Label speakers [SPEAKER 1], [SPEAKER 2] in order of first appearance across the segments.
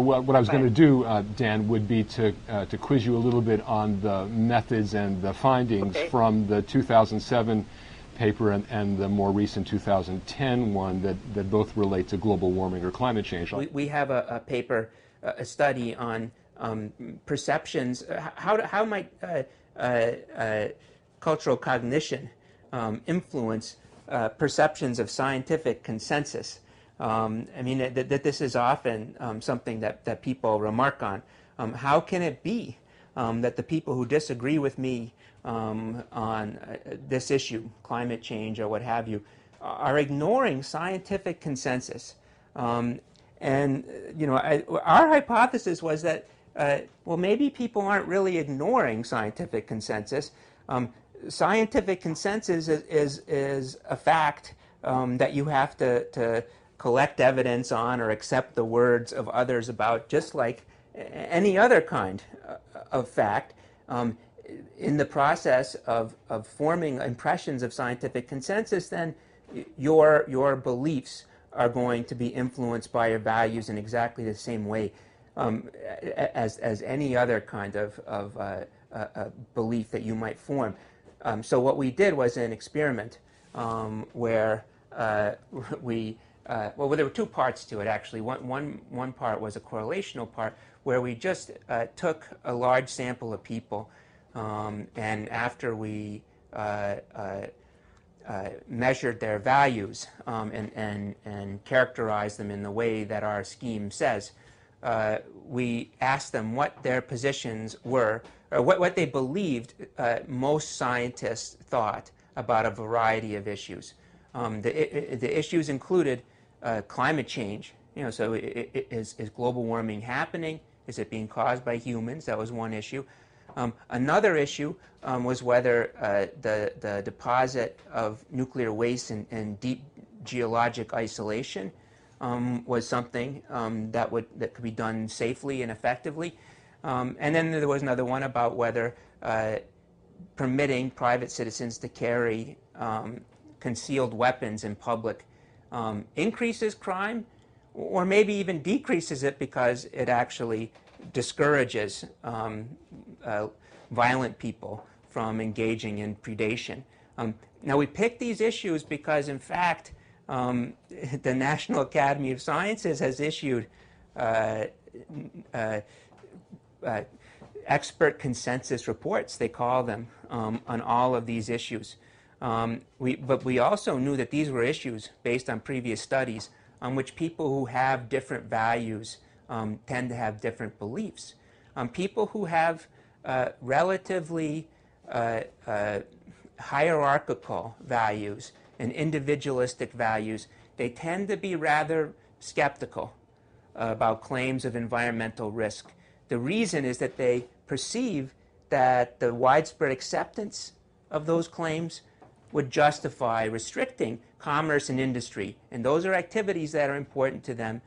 [SPEAKER 1] What, what I was going to do, uh, Dan, would be to, uh, to quiz you a little bit on the methods and the findings
[SPEAKER 2] Okay.
[SPEAKER 1] from the 2007 paper and, and the more recent 2010 one that, that both relate to global warming or climate change.
[SPEAKER 2] We, we have a, a paper, uh, a study on um, perceptions. uh, How, how might uh, uh, uh, cultural cognition um, influence uh, perceptions of scientific consensus? Um, I mean, that, that this is often um, something that, that people remark on. Um, how can it be um, that the people who disagree with me um, on uh, this issue, climate change or what have you, are ignoring scientific consensus? Um, and uh, you know, I, our hypothesis was that uh, well, maybe people aren't really ignoring scientific consensus. Scientific consensus is is, is a fact that you have to, to collect evidence on or accept the words of others about, just like any other kind uh, of fact. Um, in the process of, of forming impressions of scientific consensus, then your, your beliefs are going to be influenced by your values in exactly the same way um, as, as any other kind of, of uh, uh, belief that you might form. Um, so what we did was an experiment um, where uh, we, uh, well, there were two parts to it actually. One, one, one part was a correlational part where we just uh, took a large sample of people um, and after we uh, uh, uh, measured their values um, and, and, and characterized them in the way that our scheme says, uh, we asked them what their positions were, or what, what they believed most scientists thought about a variety of issues. Um, the, the issues included uh, climate change. You know, so is, global warming happening? Is it being caused by humans? That was one issue. Um, another issue um, was whether uh, the, the deposit of nuclear waste in, in deep geologic isolation um, was something um, that, would, that could be done safely and effectively. Um, and then there was another one about whether uh, permitting private citizens to carry um, concealed weapons in public um, increases crime or maybe even decreases it because it actually discourages um, uh, violent people from engaging in predation. Um, now, we pick these issues because, in fact, um, the National Academy of Sciences has issued uh, uh, uh, expert consensus reports, they call them, um, on all of these issues. Um, we, but we also knew that these were issues based on previous studies on which people who have different values um, tend to have different beliefs. Um, people who have uh, relatively uh, uh, hierarchical values and individualistic values, they tend to be rather skeptical about claims of environmental risk. The reason is that they perceive that the widespread acceptance of those claims would justify restricting commerce and industry. And those are activities that are important to them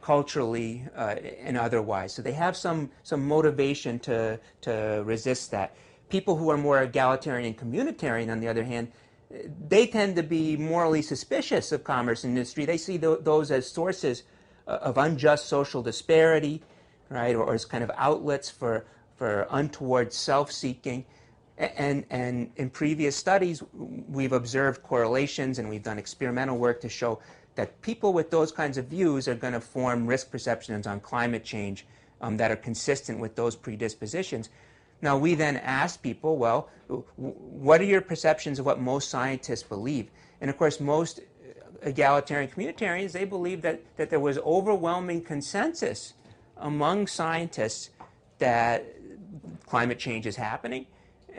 [SPEAKER 2] culturally uh, and otherwise. So they have some, some motivation to, to resist that. People who are more egalitarian and communitarian, on the other hand, they tend to be morally suspicious of commerce and industry. They see tho- those as sources of unjust social disparity, right, or, or as kind of outlets for, for untoward self-seeking. A- And, and in previous studies, we've observed correlations and we've done experimental work to show that people with those kinds of views are going to form risk perceptions on climate change um, that are consistent with those predispositions. Now, we then ask people, well, what are your perceptions of what most scientists believe? And of course, most egalitarian communitarians, they believe that, that there was overwhelming consensus among scientists that climate change is happening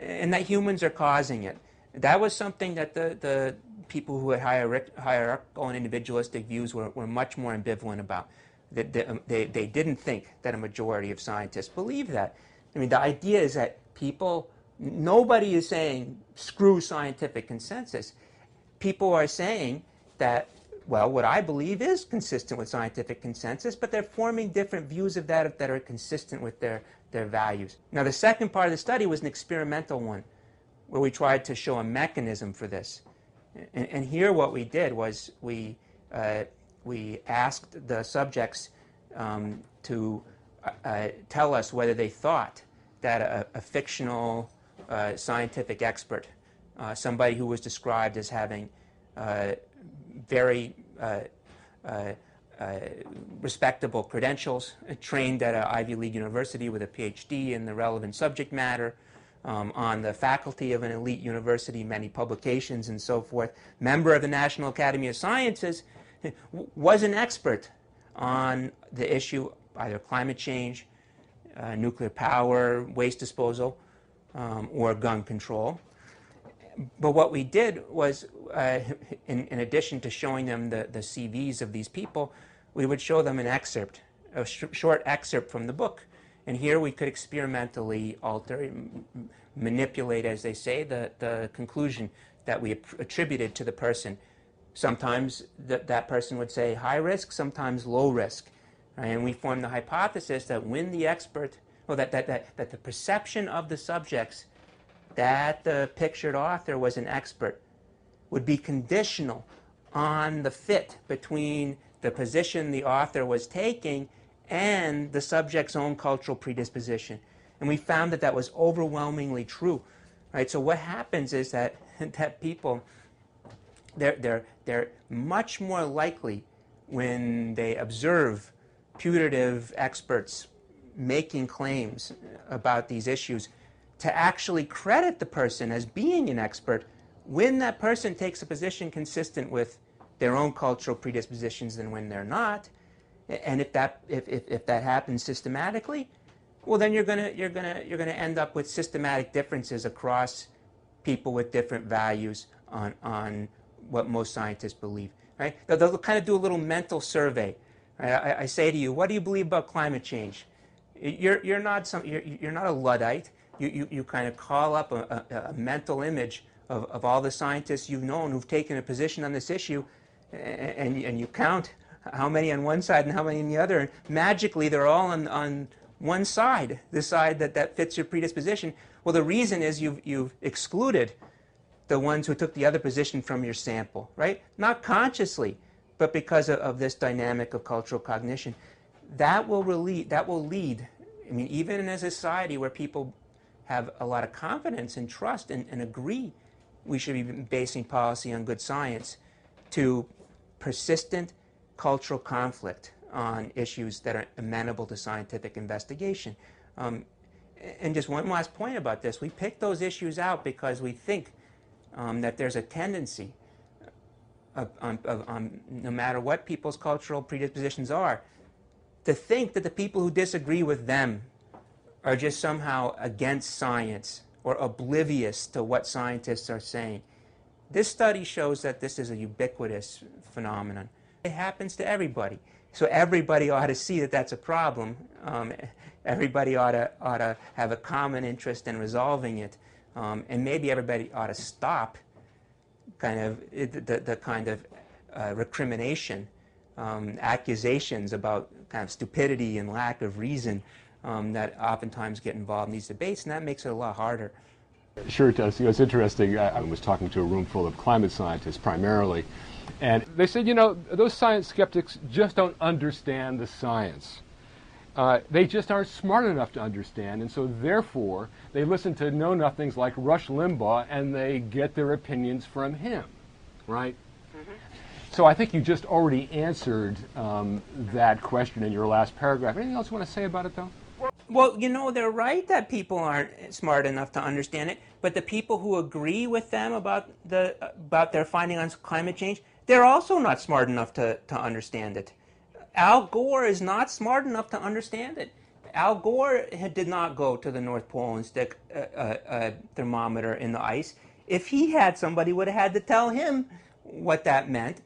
[SPEAKER 2] and that humans are causing it. That was something that the, the people who had hierarchical and individualistic views were, were much more ambivalent about. That they, um, they, they didn't think that a majority of scientists believe that. I mean, the idea is that people, nobody is saying screw scientific consensus. People are saying that, well, what I believe is consistent with scientific consensus, but they're forming different views of that that are consistent with their, their values. Now, the second part of the study was an experimental one where we tried to show a mechanism for this. And, and here, what we did was we, uh, we asked the subjects um, to uh, tell us whether they thought that a, a fictional uh, scientific expert, uh, somebody who was described as having uh, very uh, respectable credentials, trained at an Ivy League university with a PhD in the relevant subject matter, um, on the faculty of an elite university, many publications and so forth, member of the National Academy of Sciences, was an expert on the issue either climate change, uh, nuclear power, waste disposal, um, or gun control. But what we did was, uh, in, in, addition to showing them the, the CVs of these people, we would show them an excerpt, a sh short excerpt from the book. And here we could experimentally alter, manipulate, as they say, the, the conclusion that we attributed to the person. Sometimes th that person would say high risk, sometimes low risk. And we formed the hypothesis that when the expert, well, that, that, that, that the perception of the subjects that the pictured author was an expert would be conditional on the fit between the position the author was taking and the subject's own cultural predisposition. And we found that that was overwhelmingly true. Right? So what happens is that, that people, they're, they're, they're much more likely when they observe putative experts making claims about these issues to actually credit the person as being an expert when that person takes a position consistent with their own cultural predispositions than when they're not. And if that, if, if, if that happens systematically, well, then you're going you're gonna, you're gonna end up with systematic differences across people with different values on, on what most scientists believe. Right? They'll, they'll kind of do a little mental survey I, I, say to you, what do you believe about climate change? You're, you're, not, some, you're, you're not a Luddite. You, you, you kind of call up a, a, a mental image of, of all the scientists you've known who've taken a position on this issue, and, and you count how many on one side and how many on the other. And magically, they're all on, on one side, the side that, that fits your predisposition. Well, the reason is you've, you've excluded the ones who took the other position from your sample, right? Not consciously but because of, of this dynamic of cultural cognition, that will, really, that will lead, I mean, even in a society where people have a lot of confidence and trust and, and agree we should be basing policy on good science, to persistent cultural conflict on issues that are amenable to scientific investigation. Um, and just one last point about this we pick those issues out because we think um, that there's a tendency of, of, um, no matter what people's cultural predispositions are, to think that the people who disagree with them are just somehow against science or oblivious to what scientists are saying. This study shows that this is a ubiquitous phenomenon. It happens to everybody. So everybody ought to see that that's a problem. Um, everybody ought to, ought to have a common interest in resolving it. Um, and maybe everybody ought to stop kind of the, the kind of uh, recrimination, um, accusations about kind of stupidity and lack of reason um, that oftentimes get involved in these debates, and that makes it a lot harder.
[SPEAKER 1] Sure it does. You know, it's interesting. I, I was talking to a room full of climate scientists primarily, and they said, you know, those science skeptics just don't understand the science. Uh, they just aren't smart enough to understand, and so therefore they listen to know nothings like Rush Limbaugh and they get their opinions from him, right? Mm-hmm. So I think you just already answered um, that question in your last paragraph. Anything else you want to say about it, though?
[SPEAKER 2] Well, you know, they're right that people aren't smart enough to understand it, but the people who agree with them about the about their finding on climate change, they're also not smart enough to, to understand it. Al Gore is not smart enough to understand it. Al Gore did not go to the North Pole and stick a, a, a, thermometer in the ice. If he had, somebody would have had to tell him what that meant.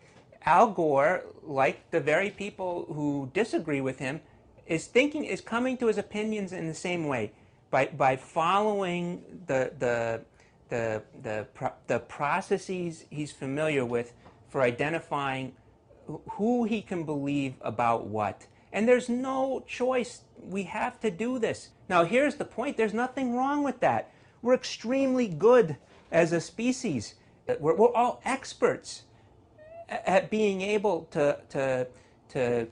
[SPEAKER 2] Al Gore, like the very people who disagree with him, is thinking is coming to his opinions in the same way by by following the the the the, the processes he's familiar with for identifying who he can believe about what. And there's no choice. We have to do this. Now, here's the point there's nothing wrong with that. We're extremely good as a species. We're, we're all experts at being able to, to, to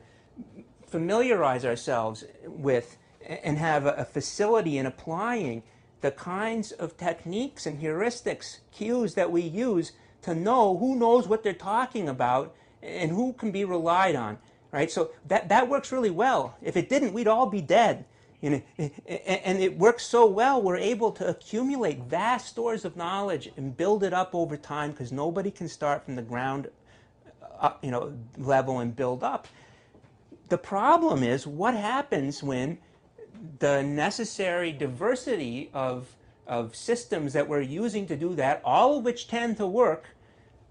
[SPEAKER 2] familiarize ourselves with and have a facility in applying the kinds of techniques and heuristics, cues that we use to know who knows what they're talking about and who can be relied on, right? So that, that works really well. If it didn't, we'd all be dead. You know, and it works so well, we're able to accumulate vast stores of knowledge and build it up over time because nobody can start from the ground uh, you know, level and build up. The problem is what happens when the necessary diversity of, of systems that we're using to do that, all of which tend to work,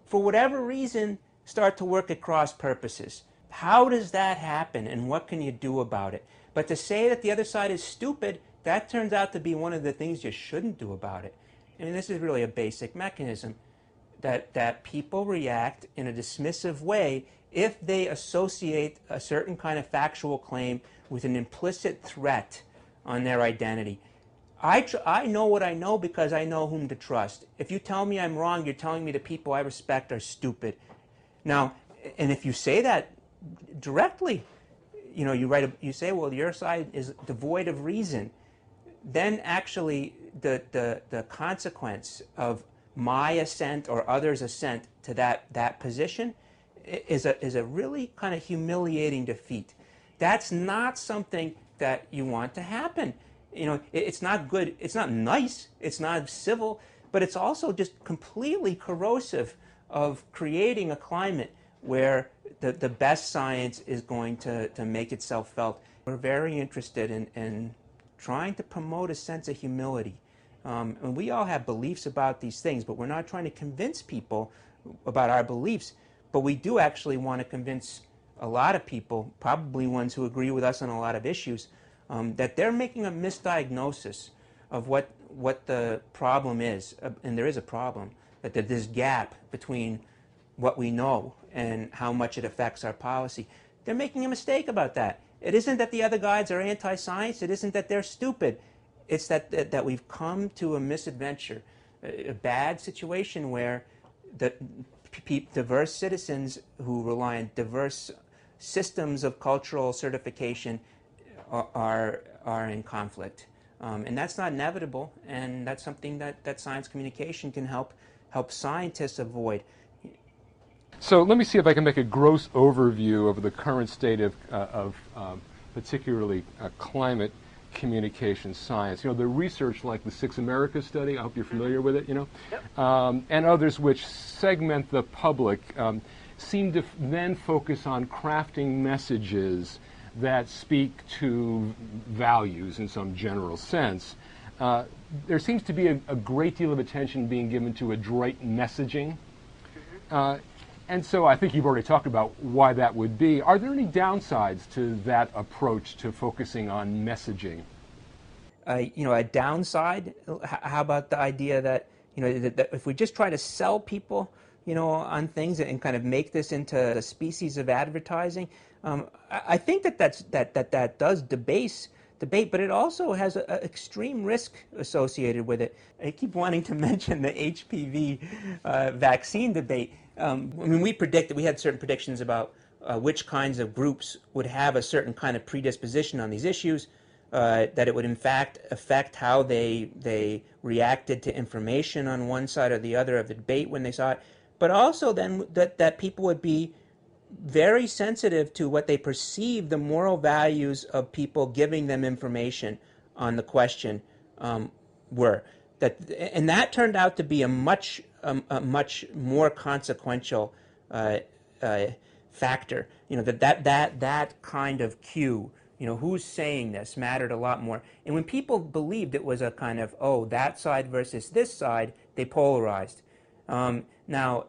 [SPEAKER 2] for whatever reason, start to work at cross purposes. How does that happen and what can you do about it? But to say that the other side is stupid, that turns out to be one of the things you shouldn't do about it. I mean, this is really a basic mechanism that, that people react in a dismissive way if they associate a certain kind of factual claim with an implicit threat on their identity. I, I know what I know because I know whom to trust. If you tell me I'm wrong, you're telling me the people I respect are stupid. Now, and if you say that directly, you know, you write, a, you say, well, your side is devoid of reason. Then actually, the, the, the consequence of my assent or others' assent to that, that position is a, is a really kind of humiliating defeat. That's not something that you want to happen. You know, it, it's not good, it's not nice, it's not civil, but it's also just completely corrosive of creating a climate where the, the best science is going to, to make itself felt. We're very interested in, in trying to promote a sense of humility. Um, and we all have beliefs about these things, but we're not trying to convince people about our beliefs. But we do actually want to convince a lot of people, probably ones who agree with us on a lot of issues, um, that they're making a misdiagnosis of what, what the problem is. Uh, and there is a problem, that there's this gap between what we know and how much it affects our policy. They're making a mistake about that. It isn't that the other guys are anti science, it isn't that they're stupid. It's that, that, that we've come to a misadventure, a, a bad situation where the diverse citizens who rely on diverse systems of cultural certification are, are, are in conflict. Um, and that's not inevitable, and that's something that, that science communication can help, help scientists avoid.
[SPEAKER 1] So let me see if I can make a gross overview of the current state of, uh, of um, particularly uh, climate communication science. You know, the research like the Six Americas study, I hope you're familiar with it, you know,
[SPEAKER 2] yep.
[SPEAKER 1] um, and others which segment the public um, seem to f- then focus on crafting messages that speak to values in some general sense. Uh, there seems to be a, a, great deal of attention being given to adroit messaging. Mm-hmm. Uh, and so I think you've already talked about why that would be. Are there any downsides to that approach to focusing on messaging?
[SPEAKER 2] Uh, you know, a downside. How about the idea that you know that, that if we just try to sell people, you know, on things and kind of make this into a species of advertising, um, I think that that's, that that that does debase debate, but it also has an extreme risk associated with it. I keep wanting to mention the HPV uh, vaccine debate. Um, I mean, we predicted, we had certain predictions about uh, which kinds of groups would have a certain kind of predisposition on these issues, uh, that it would in fact affect how they, they reacted to information on one side or the other of the debate when they saw it, but also then that, that people would be very sensitive to what they perceive the moral values of people giving them information on the question um, were. That, and that turned out to be a much a, a much more consequential uh, uh, factor. You know that that that that kind of cue. You know who's saying this mattered a lot more. And when people believed it was a kind of oh that side versus this side, they polarized. Um, now,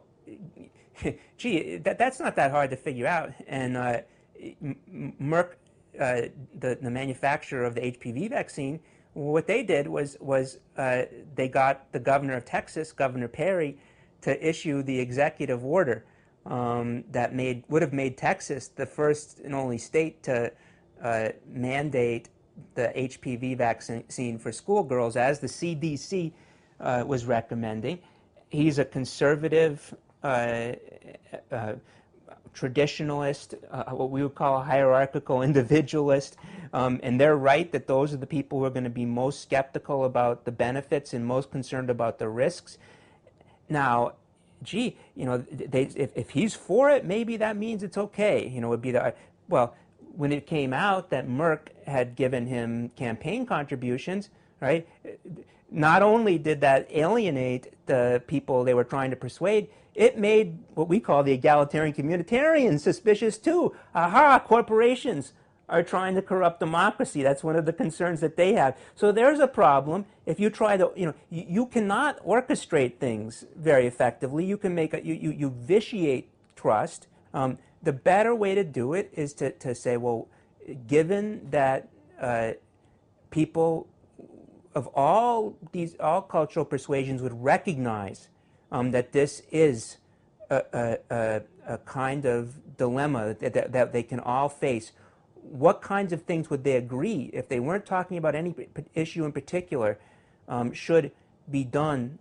[SPEAKER 2] gee, that that's not that hard to figure out. And uh, Merck, uh, the the manufacturer of the HPV vaccine what they did was was uh, they got the governor of Texas, Governor Perry, to issue the executive order um, that made would have made Texas the first and only state to uh, mandate the HPV vaccine for schoolgirls, as the CDC uh, was recommending. He's a conservative, uh, uh, traditionalist, uh, what we would call a hierarchical individualist, um, and they're right that those are the people who are going to be most skeptical about the benefits and most concerned about the risks. Now, gee, you know, they, if, if he's for it, maybe that means it's okay. You know, would be the well. When it came out that Merck had given him campaign contributions, right? Not only did that alienate the people they were trying to persuade, it made what we call the egalitarian communitarian suspicious too. Aha, corporations are trying to corrupt democracy. That's one of the concerns that they have. So there's a problem. If you try to, you know, you, you cannot orchestrate things very effectively. You can make a, you, you, you vitiate trust. Um, the better way to do it is to, to say, well, given that uh, people of all these all cultural persuasions would recognize um, that this is a, a, a, kind of dilemma that, that, that, they can all face. What kinds of things would they agree if they weren't talking about any issue in particular um, should be done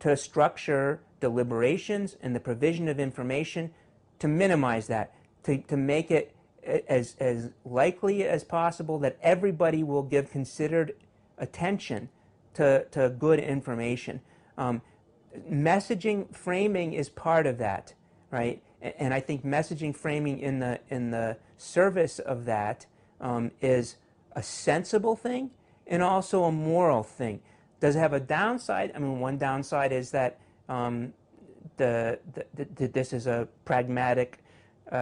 [SPEAKER 2] to structure deliberations and the provision of information to minimize that, to, to make it as, as likely as possible that everybody will give considered attention to, to good information. Um, messaging framing is part of that, right? And I think messaging framing in the in the service of that um, is a sensible thing and also a moral thing. Does it have a downside? I mean, one downside is that um, the, the, the, this is a pragmatic uh,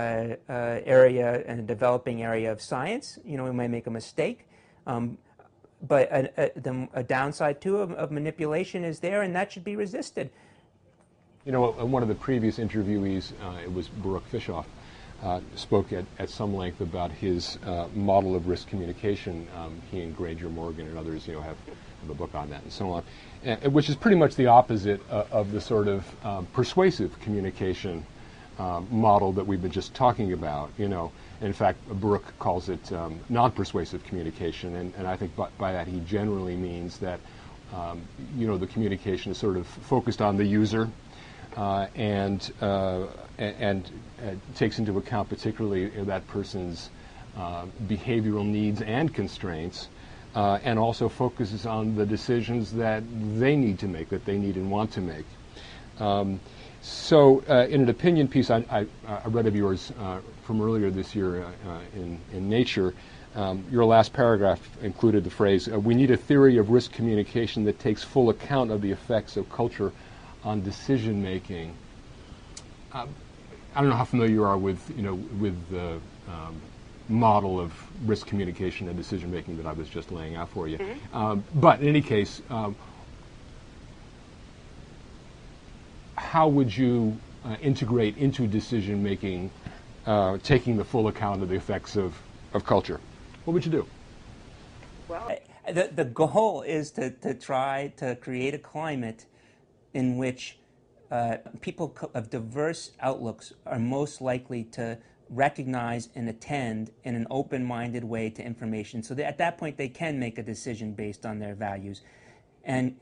[SPEAKER 2] uh, area and a developing area of science. You know, we might make a mistake. Um, but a, a, the, a downside too of, of, manipulation is there, and that should be resisted.
[SPEAKER 1] You know, one of the previous interviewees, uh, it was Baruch Fischhoff, uh, spoke at, at some length about his uh, model of risk communication. Um, he and Granger Morgan and others, you know, have, have a book on that and so on, and, which is pretty much the opposite uh, of the sort of um, persuasive communication uh, model that we've been just talking about. You know, in fact, Baruch calls it um, non-persuasive communication, and, and I think by, by, that he generally means that um, you know the communication is sort of focused on the user uh, and, uh, and, and uh, takes into account particularly that person's uh, behavioral needs and constraints, uh, and also focuses on the decisions that they need to make, that they need and want to make. Um, so, uh, in an opinion piece I, I, I read of yours uh, from earlier this year uh, uh in, in Nature, um, your last paragraph included the phrase, uh, We need a theory of risk communication that takes full account of the effects of culture on decision making. Um, I don't know how familiar you are with, you know, with the um, model of risk communication and decision making that I was just laying out for you. Mm-hmm. Um, but in any case, um, how would you uh, integrate into decision making, uh, taking the full account of the effects of, of culture? What would you do?
[SPEAKER 2] Well, the, the goal is to, to try to create a climate in which uh, people of diverse outlooks are most likely to recognize and attend in an open minded way to information. So that at that point, they can make a decision based on their values. And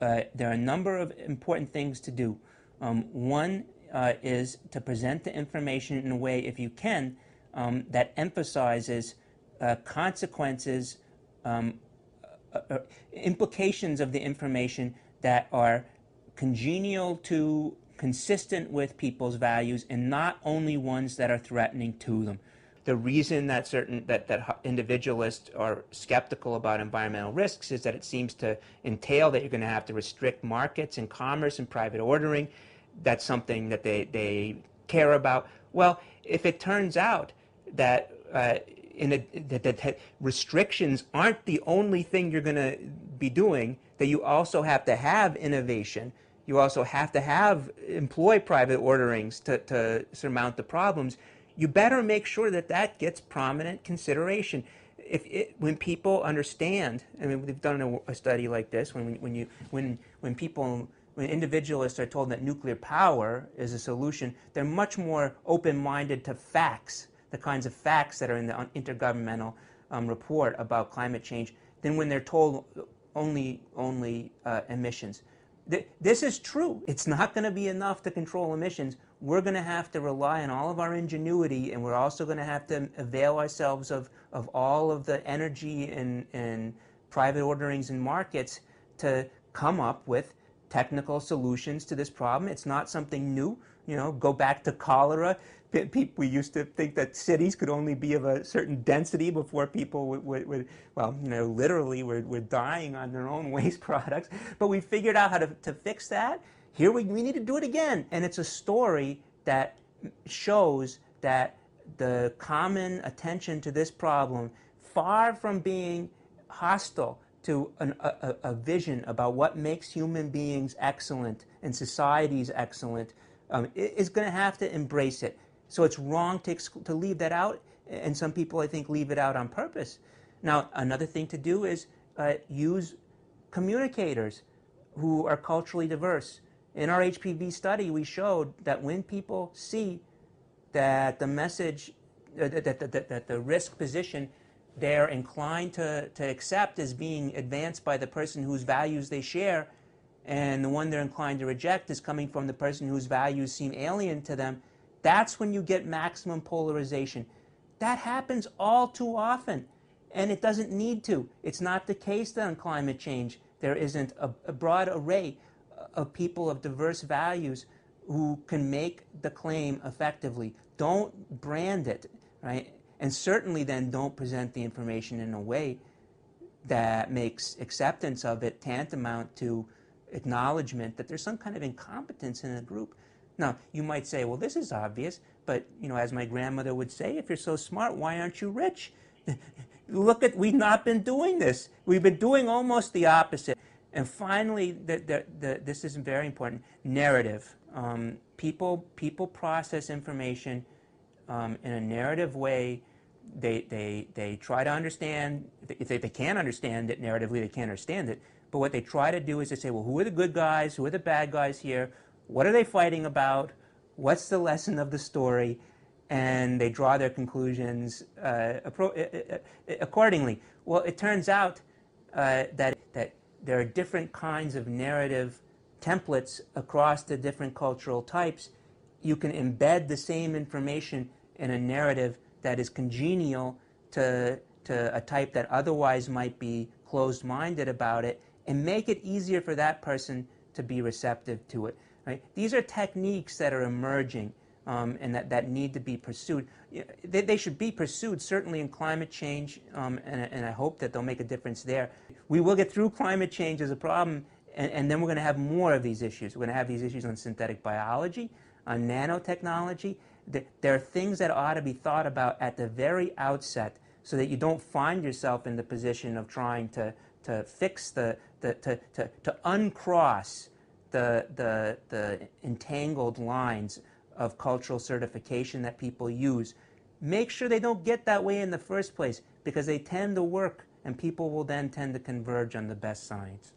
[SPEAKER 2] uh, there are a number of important things to do. Um, one uh, is to present the information in a way, if you can, um, that emphasizes uh, consequences, um, uh, uh, implications of the information that are congenial to, consistent with people's values, and not only ones that are threatening to them the reason that certain that, that individualists are skeptical about environmental risks is that it seems to entail that you're going to have to restrict markets and commerce and private ordering. That's something that they, they care about. Well, if it turns out that uh, in a, that, that restrictions aren't the only thing you're going to be doing, that you also have to have innovation. You also have to have employ private orderings to, to surmount the problems you better make sure that that gets prominent consideration. If it, when people understand, I mean, we've done a, a study like this. When when you when when people when individualists are told that nuclear power is a solution, they're much more open-minded to facts, the kinds of facts that are in the intergovernmental um, report about climate change, than when they're told only only uh, emissions. Th- this is true. It's not going to be enough to control emissions we're going to have to rely on all of our ingenuity and we're also going to have to avail ourselves of, of all of the energy and, and private orderings and markets to come up with technical solutions to this problem. It's not something new. You know, go back to cholera. We used to think that cities could only be of a certain density before people would, would, would well, you know, literally were, were dying on their own waste products. But we figured out how to, to fix that. Here we, we need to do it again. And it's a story that shows that the common attention to this problem, far from being hostile to an, a, a, vision about what makes human beings excellent and societies excellent, um, is going to have to embrace it. So it's wrong to, to leave that out, and some people, I think, leave it out on purpose. Now, another thing to do is uh, use communicators who are culturally diverse. In our HPV study, we showed that when people see that the message, uh, that, that, that, that the risk position they're inclined to, to accept as being advanced by the person whose values they share, and the one they're inclined to reject is coming from the person whose values seem alien to them, that's when you get maximum polarization. That happens all too often, and it doesn't need to. It's not the case that on climate change there isn't a, a broad array of people of diverse values who can make the claim effectively. Don't brand it, right? And certainly then don't present the information in a way that makes acceptance of it tantamount to acknowledgement that there's some kind of incompetence in a group. Now, you might say, well, this is obvious, but, you know, as my grandmother would say, if you're so smart, why aren't you rich? Look at, we've not been doing this. We've been doing almost the opposite. And finally, the, the, the, this is very important narrative. Um, people, people process information um, in a narrative way. They, they, they try to understand, if they, they can't understand it narratively, they can't understand it. But what they try to do is to say, well, who are the good guys? Who are the bad guys here? What are they fighting about? What's the lesson of the story? And they draw their conclusions uh, uh, uh, accordingly. Well, it turns out uh, that, that there are different kinds of narrative templates across the different cultural types. You can embed the same information in a narrative that is congenial to, to a type that otherwise might be closed minded about it and make it easier for that person to be receptive to it. Right? These are techniques that are emerging um, and that, that need to be pursued. They, they should be pursued, certainly in climate change, um, and, and I hope that they'll make a difference there. We will get through climate change as a problem, and, and then we're going to have more of these issues. We're going to have these issues on synthetic biology, on nanotechnology. There are things that ought to be thought about at the very outset so that you don't find yourself in the position of trying to, to fix the, the to, to, to uncross the, the, the entangled lines of cultural certification that people use. Make sure they don't get that way in the first place because they tend to work and people will then tend to converge on the best science.